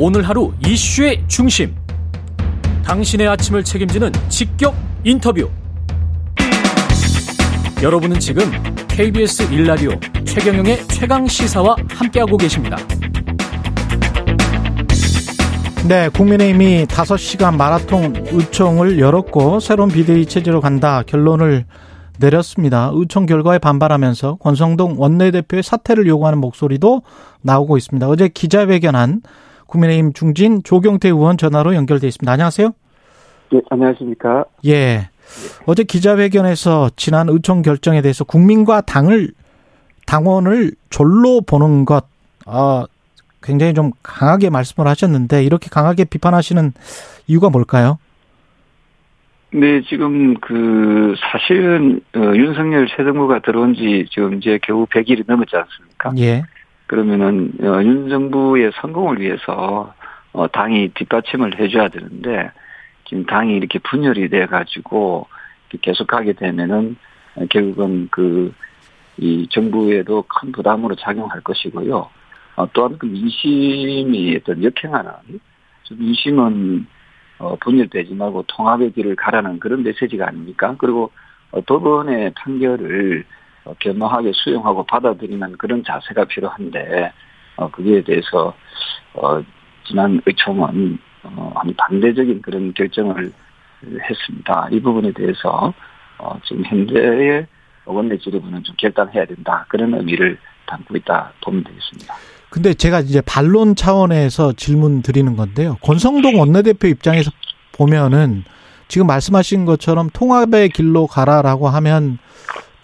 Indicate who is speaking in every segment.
Speaker 1: 오늘 하루 이슈의 중심. 당신의 아침을 책임지는 직격 인터뷰. 여러분은 지금 KBS 일라디오 최경영의 최강 시사와 함께하고 계십니다.
Speaker 2: 네, 국민의힘이 5시간 마라톤 의총을 열었고 새로운 비대위 체제로 간다 결론을 내렸습니다. 의총 결과에 반발하면서 권성동 원내대표의 사퇴를 요구하는 목소리도 나오고 있습니다. 어제 기자회견한 국민의힘 중진 조경태 의원 전화로 연결돼 있습니다. 안녕하세요.
Speaker 3: 네, 안녕하십니까.
Speaker 2: 예. 어제 기자회견에서 지난 의총 결정에 대해서 국민과 당을 당원을 졸로 보는 것, 아, 굉장히 좀 강하게 말씀을 하셨는데 이렇게 강하게 비판하시는 이유가 뭘까요?
Speaker 3: 네, 지금 그 사실은 어, 윤석열 새 정부가 들어온 지 지금 이제 겨우 100일이 넘었지 않습니까?
Speaker 2: 예.
Speaker 3: 그러면은 어, 윤 정부의 성공을 위해서 어, 당이 뒷받침을 해줘야 되는데 지금 당이 이렇게 분열이 돼 가지고 계속하게 되면은 결국은 그 이 정부에도 큰 부담으로 작용할 것이고요. 어, 또한 그 민심이 어떤 역행하는 민심은 어, 분열되지 말고 통합의 길을 가라는 그런 메시지가 아닙니까? 그리고 어, 법원의 판결을 어, 겸허하게 수용하고 받아들이는 그런 자세가 필요한데 어, 거기에 대해서 어, 지난 의총은 어, 아니 반대적인 그런 결정을 했습니다. 이 부분에 대해서 어, 지금 현재의 원내 지도부는 좀 결단해야 된다. 그런 의미를 담고 있다 보면 되겠습니다.
Speaker 2: 근데 제가 이제 반론 차원에서 질문 드리는 건데요. 권성동 원내대표 입장에서 보면은 지금 말씀하신 것처럼 통합의 길로 가라라고 하면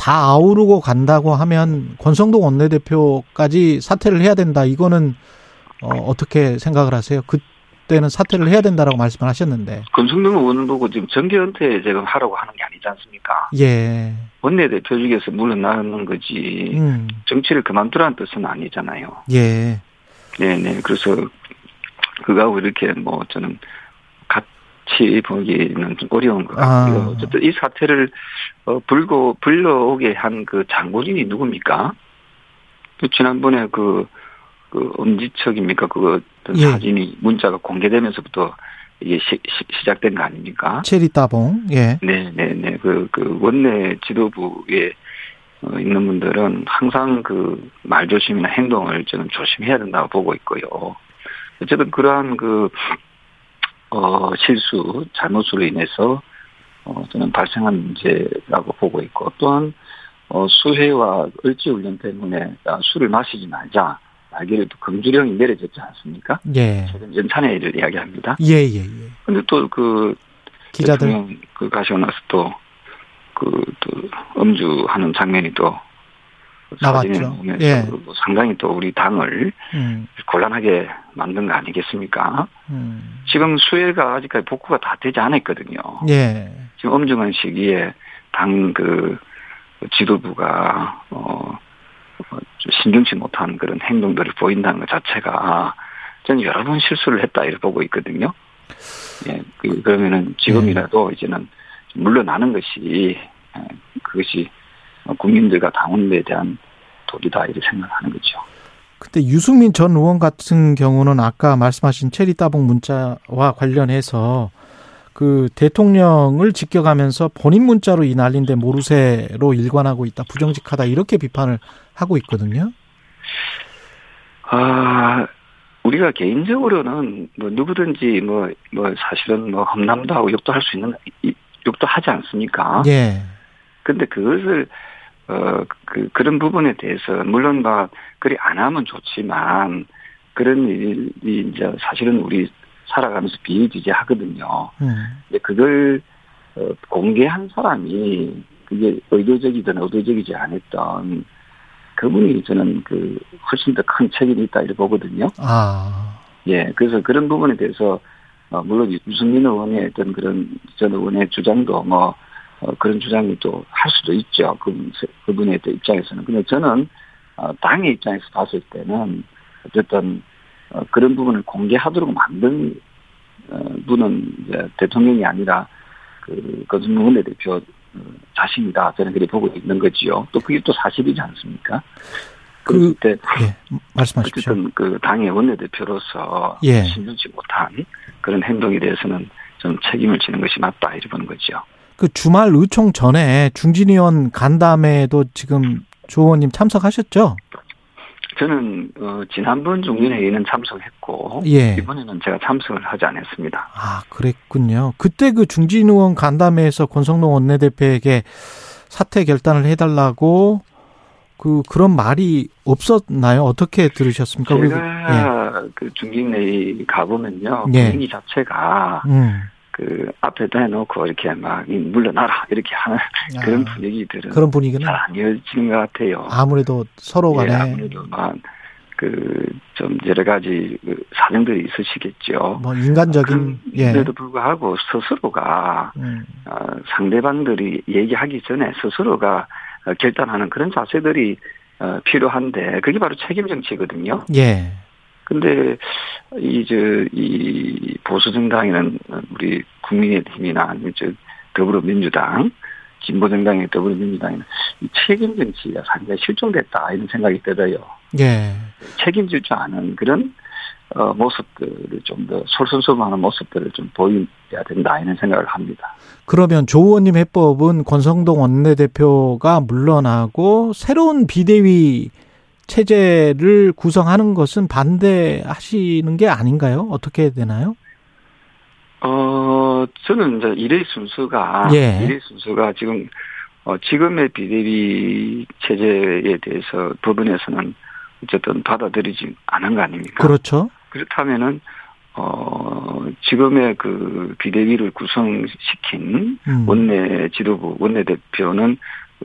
Speaker 2: 다 아우르고 간다고 하면 권성동 원내대표까지 사퇴를 해야 된다. 이거는 어, 어떻게 생각을 하세요? 그때는 사퇴를 해야 된다라고 말씀을 하셨는데.
Speaker 3: 권성동 의원은 보고 지금 정계 은퇴 지금 하라고 하는 게 아니지 않습니까?
Speaker 2: 예.
Speaker 3: 원내대표직에서 물러나는 거지
Speaker 2: 음.
Speaker 3: 정치를 그만두라는 뜻은 아니잖아요.
Speaker 2: 예.
Speaker 3: 네네. 그래서 그거하고 이렇게 뭐 저는 같이 보기는 좀 어려운 것 같고요.
Speaker 2: 아.
Speaker 3: 어쨌든 이 사태를 어, 불고 불러오게 한 그 장본인이 누굽니까? 그 지난번에 그, 그 엄지척입니까? 그 어떤
Speaker 2: 예.
Speaker 3: 사진이 문자가 공개되면서부터 이게 시, 시, 작된거 아닙니까?
Speaker 2: 체리 따봉. 예.
Speaker 3: 네 네 네. 그, 그 원내 지도부에 어, 있는 분들은 항상 그 말조심이나 행동을 저는 조심해야 된다고 보고 있고요. 어쨌든 그러한 그, 어, 실수, 잘못으로 인해서, 어, 저는 발생한 문제라고 보고 있고, 또한, 어, 수해와 을지훈련 때문에 아, 술을 마시지 말자. 말기를 또 금주령이 내려졌지 않습니까?
Speaker 2: 예.
Speaker 3: 최근 연찬의 일을 이야기합니다.
Speaker 2: 예, 예, 예.
Speaker 3: 근데 또 그,
Speaker 2: 기자들.
Speaker 3: 그 가시고 나서 또, 그, 또, 음주하는 장면이 또, 보면서
Speaker 2: 예.
Speaker 3: 뭐 상당히 또 우리 당을
Speaker 2: 음,
Speaker 3: 곤란하게 만든 거 아니겠습니까?
Speaker 2: 음.
Speaker 3: 지금 수혜가 아직까지 복구가 다 되지 않았거든요.
Speaker 2: 예.
Speaker 3: 지금 엄중한 시기에 당 그 지도부가 어, 어, 좀 신경치 못한 그런 행동들을 보인다는 것 자체가 저는 여러 번 실수를 했다 이렇게 보고 있거든요. 예, 그, 그러면은 지금이라도 이제는 좀 물러나는 것이 예, 그것이 국민들과 당원들에 대한 도리다 이렇게 생각하는 거죠.
Speaker 2: 근데 유승민 전 의원 같은 경우는 아까 말씀하신 체리 따봉 문자와 관련해서 그 대통령을 지켜가면서 본인 문자로 이 난린데 모르쇠로 일관하고 있다 부정직하다 이렇게 비판을 하고 있거든요.
Speaker 3: 아, 우리가 개인적으로는 뭐 누구든지 뭐, 뭐 사실은 뭐 험남도 하고 욕도 할 수 있는, 이- 욕도 하지 않습니까?
Speaker 2: 예.
Speaker 3: 근데 그것을, 어, 그, 그런 부분에 대해서, 물론 막, 그리 안 하면 좋지만, 그런 일이 이제 사실은 우리 살아가면서 비일비재하거든요.
Speaker 2: 음.
Speaker 3: 근데 그걸, 어, 공개한 사람이, 그게 의도적이든 의도적이지 않았던, 그분이 저는 그, 훨씬 더 큰 책임이 있다, 이렇게 보거든요.
Speaker 2: 아.
Speaker 3: 예, 그래서 그런 부분에 대해서, 어, 물론 유승민 의원의 어떤 그런 전 의원의 주장도 뭐, 어, 그런 주장이 또 할 수도 있죠. 그, 그분의 또 입장에서는. 근데 저는, 어, 당의 입장에서 봤을 때는, 어쨌든, 어, 그런 부분을 공개하도록 만든, 어, 분은 이제 대통령이 아니라, 그, 거준무 원내대표 어, 자신이다. 저는 그렇게 보고 있는 거지요. 또 그게 또 사실이지 않습니까?
Speaker 2: 그,
Speaker 3: 때
Speaker 2: 예, 말씀하십시오.
Speaker 3: 어쨌든 그 당의 원내대표로서
Speaker 2: 예.
Speaker 3: 신중치 못한 그런 행동에 대해서는 좀 책임을 지는 것이 맞다 이렇게 보는 거죠.
Speaker 2: 그 주말 의총 전에 중진 의원 간담회도 지금 조 의원님 참석하셨죠?
Speaker 3: 저는 어, 지난번 중진회의는 참석했고
Speaker 2: 예.
Speaker 3: 이번에는 제가 참석을 하지 않았습니다.
Speaker 2: 아, 그랬군요. 그때 그 중진 의원 간담회에서 권성동 원내대표에게 사퇴 결단을 해달라고 그 그런 말이 없었나요? 어떻게 들으셨습니까?
Speaker 3: 제가 그 중진회의 가보면요
Speaker 2: 예.
Speaker 3: 분위기 자체가
Speaker 2: 예. 음.
Speaker 3: 그 앞에다 해놓고 이렇게 막이 물러나라 이렇게 하는 그런
Speaker 2: 아,
Speaker 3: 분위기들은
Speaker 2: 그런 분위기는
Speaker 3: 잘안 이어지는 것 같아요.
Speaker 2: 아무래도 서로
Speaker 3: 예,
Speaker 2: 간에
Speaker 3: 아무래도 막그좀 여러 가지 그 사정들이 있으시겠죠.
Speaker 2: 뭐 인간적인 예.
Speaker 3: 그런데도 불구하고 스스로가
Speaker 2: 음.
Speaker 3: 어, 상대방들이 얘기하기 전에 스스로가 어, 결단하는 그런 자세들이 어, 필요한데 그게 바로 책임 정치거든요.
Speaker 2: 예.
Speaker 3: 근데 이저이 보수 정당에는 우리 국민의힘이나 저 더불어민주당 진보 정당의 더불어민주당에는 이 책임 정치가 상당히 실종됐다 이런 생각이 들어요.
Speaker 2: 예.
Speaker 3: 책임질 줄 아는 그런 어, 모습들을 좀 더 솔선수범하는 모습들을 좀 보여야 된다 이런 생각을 합니다.
Speaker 2: 그러면 조 의원님 해법은 권성동 원내대표가 물러나고 새로운 비대위 체제를 구성하는 것은 반대하시는 게 아닌가요? 어떻게 되나요?
Speaker 3: 어 저는 이제 일의 순서가
Speaker 2: 예.
Speaker 3: 일의 순서가 지금 어, 지금의 비대위 체제에 대해서 법원에서는 어쨌든 받아들이지 않은 거 아닙니까?
Speaker 2: 그렇죠.
Speaker 3: 그렇다면은 어 지금의 그 비대위를 구성시킨
Speaker 2: 음.
Speaker 3: 원내 지도부 원내 대표는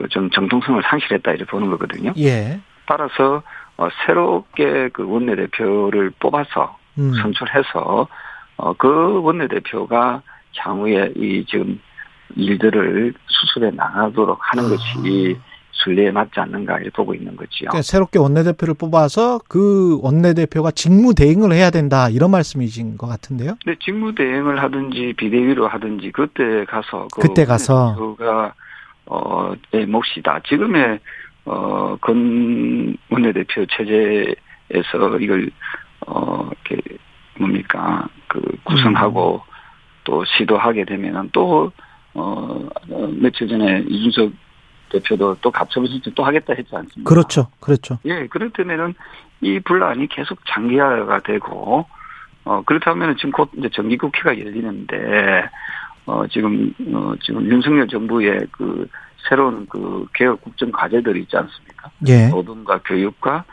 Speaker 3: 좀 정통성을 상실했다 이렇게 보는 거거든요.
Speaker 2: 예.
Speaker 3: 따라서 어, 새롭게 그 원내 대표를 뽑아서
Speaker 2: 음.
Speaker 3: 선출해서 어, 그 원내 대표가 향후에 이 지금 일들을 수습해 나가도록 하는
Speaker 2: 아.
Speaker 3: 것이 순리에 맞지 않는가 이렇게 보고 있는 거지요.
Speaker 2: 그러니까 새롭게 원내대표를 뽑아서 그 원내대표가 직무 대행을 해야 된다 이런 말씀이신 것 같은데요.
Speaker 3: 근데 직무 대행을 하든지 비대위로 하든지 그때 가서 그
Speaker 2: 그때 가서.
Speaker 3: 원내대표가 어의 몫이다. 지금의 어 건 원내대표 체제에서 이걸 어 이렇게 뭡니까 그 구성하고
Speaker 2: 음.
Speaker 3: 또 시도하게 되면은 또어 어, 며칠 전에 이준석 대표도 또 신청 또 하겠다 했지 않습니까?
Speaker 2: 그렇죠. 그렇죠.
Speaker 3: 예, 그렇다면은 이 분란이 계속 장기화가 되고, 어, 그렇다면은 지금 곧 이제 정기국회가 열리는데, 어, 지금, 어, 지금 윤석열 정부의 그 새로운 그 개혁 국정 과제들이 있지 않습니까?
Speaker 2: 예.
Speaker 3: 노동과 교육과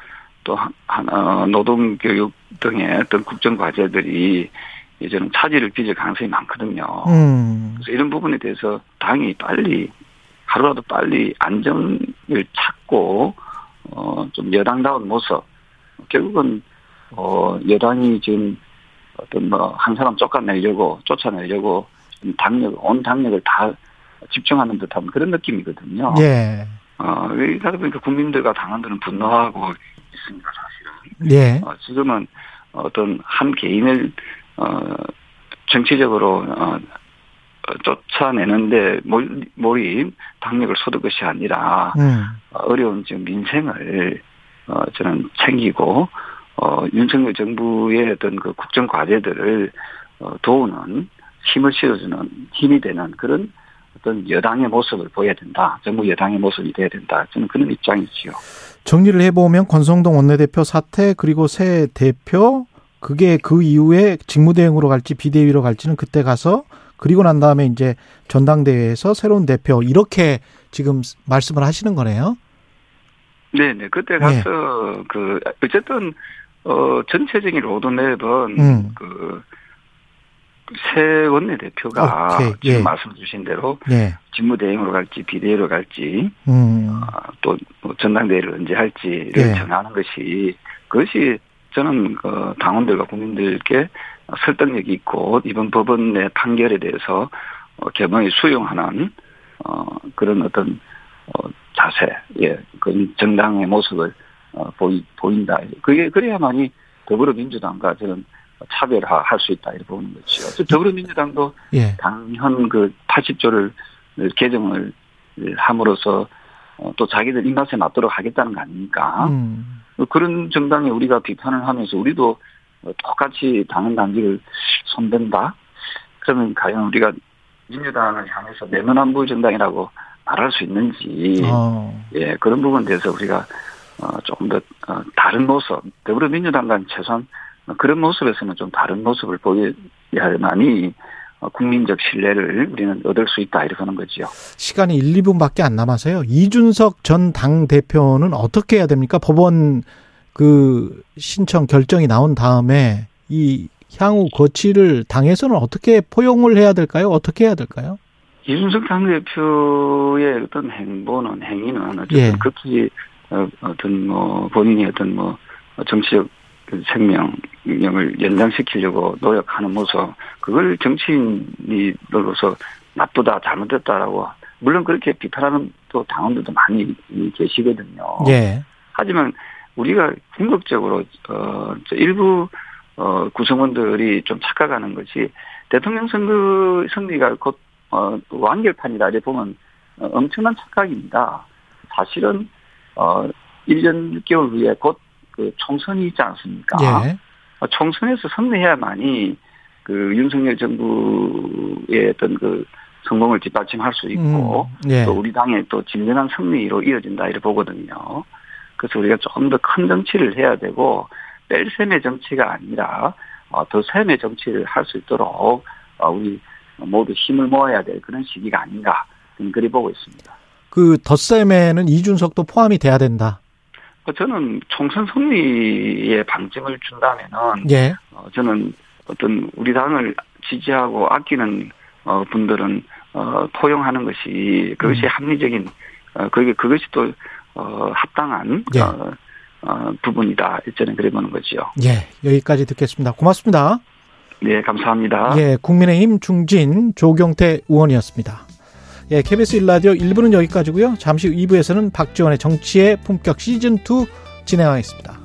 Speaker 3: 또 한, 한, 어, 노동 교육 등의 어떤 국정 과제들이 이제는 차질을 빚을 가능성이 많거든요.
Speaker 2: 음.
Speaker 3: 그래서 이런 부분에 대해서 당이 빨리 하루라도 빨리 안정을 찾고 어좀 여당다운 모습 결국은 어 여당이 지금 어떤 뭐 한 사람 쫓아내려고 쫓아내려고 좀 당력 온 당력을 다 집중하는 듯한 그런 느낌이거든요.
Speaker 2: 예.
Speaker 3: 어 그러다 보니까 국민들과 당원들은 분노하고 있습니다 사실은.
Speaker 2: 예.
Speaker 3: 어, 지금은 어떤 한 개인을 어 정치적으로 어 어, 쫓아내는데 몰, 몰입 당력을 쏟을 것이 아니라
Speaker 2: 음.
Speaker 3: 어, 어려운 지금 민생을 어 저는 챙기고 어 윤석열 정부의 어떤 그 국정 과제들을 어 도우는 힘을 실어주는 힘이 되는 그런 어떤 여당의 모습을 보여야 된다. 정부 여당의 모습이 돼야 된다. 저는 그런 입장이지요.
Speaker 2: 정리를 해보면 권성동 원내대표 사퇴 그리고 새 대표 그게 그 이후에 직무대행으로 갈지 비대위로 갈지는 그때 가서 그리고 난 다음에 이제 전당대회에서 새로운 대표 이렇게 지금 말씀을 하시는 거네요.
Speaker 3: 네 네. 그때 가서 그 어쨌든 어 전체적인 로드맵은
Speaker 2: 음.
Speaker 3: 그 새 원내대표가
Speaker 2: 오케이.
Speaker 3: 지금
Speaker 2: 예.
Speaker 3: 말씀 주신 대로
Speaker 2: 예.
Speaker 3: 직무대행으로 갈지 비대위로 갈지
Speaker 2: 음.
Speaker 3: 아, 또뭐 전당대회를 언제 할지를
Speaker 2: 예.
Speaker 3: 정하는 것이 그것이 저는 그 당원들과 국민들께 설득력이 있고 이번 법원의 판결에 대해서 어, 개방이 수용하는 어, 그런 어떤 어, 자세, 예, 그 정당의 모습을 어, 보이, 보인다. 그게 그래야만이 더불어민주당과 저는 차별화할 수 있다 이렇게 보는 거죠. 더불어민주당도
Speaker 2: 예.
Speaker 3: 당현 그 80조를 개정을 함으로써 어, 또 자기들 입맛에 맞도록 하겠다는 거 아닙니까?
Speaker 2: 음.
Speaker 3: 그런 정당에 우리가 비판을 하면서 우리도 똑같이 당헌 당직을 손댄다? 그러면 과연 우리가 민주당을 향해서 내면안부 정당이라고 말할 수 있는지
Speaker 2: 어.
Speaker 3: 예 그런 부분에 대해서 우리가 어, 조금 더 어, 다른 모습 더불어민주당과는 최소한 그런 모습에서는 좀 다른 모습을 보여야만이 어, 국민적 신뢰를 우리는 얻을 수 있다 이렇게 하는 거지요.
Speaker 2: 시간이 1, 2분밖에 안 남아서요. 이준석 전 당 대표는 어떻게 해야 됩니까? 법원 그 신청 결정이 나온 다음에 이 향후 거취를 당에서는 어떻게 포용을 해야 될까요? 어떻게 해야 될까요?
Speaker 3: 이준석 당대표의 어떤 행보는 행위는 어쨌든
Speaker 2: 예.
Speaker 3: 극히 어, 어떤 뭐 본인이 어떤 뭐 정치적 그 생명을 연장시키려고 노력하는 모습 그걸 정치인으로서 나쁘다 잘못됐다라고 물론 그렇게 비판하는 또 당원들도 많이 계시거든요.
Speaker 2: 예.
Speaker 3: 하지만 우리가 궁극적으로 어 일부 어 구성원들이 좀 착각하는 것이 대통령 선거 선거가 곧 어, 완결판이다 이렇게 보면 어, 엄청난 착각입니다. 사실은 어 1년 6개월 후에 곧 그 총선이 있지 않습니까?
Speaker 2: 예.
Speaker 3: 어, 총선에서 승리해야만이 그 윤석열 정부의 어떤 그 성공을 뒷받침할 수 있고
Speaker 2: 음, 예.
Speaker 3: 또 우리 당의 또 진정한 승리로 이어진다 이렇게 보거든요. 그래서 우리가 좀 더 큰 정치를 해야 되고 뺄셈의 정치가 아니라 어, 더 셈의 정치를 할 수 있도록 어, 우리 모두 힘을 모아야 될 그런 시기가 아닌가 그리 보고 있습니다.
Speaker 2: 그 덧셈에는 이준석도 포함이 돼야 된다.
Speaker 3: 어, 저는 총선 승리에 방점을 준다면은
Speaker 2: 예.
Speaker 3: 어, 저는 어떤 우리 당을 지지하고 아끼는 어, 분들은 어, 포용하는 것이 그것이
Speaker 2: 음.
Speaker 3: 합리적인 어, 그게 그것이 또 어, 합당한
Speaker 2: 예.
Speaker 3: 어, 어, 부분이다. 저는 그래 보는 거지요.
Speaker 2: 예. 여기까지 듣겠습니다. 고맙습니다.
Speaker 3: 네, 감사합니다.
Speaker 2: 예. 국민의힘 중진 조경태 의원이었습니다. 예. KBS 1라디오 1부는 여기까지고요. 잠시 후 2부에서는 박지원의 정치의 품격 시즌2 진행하겠습니다.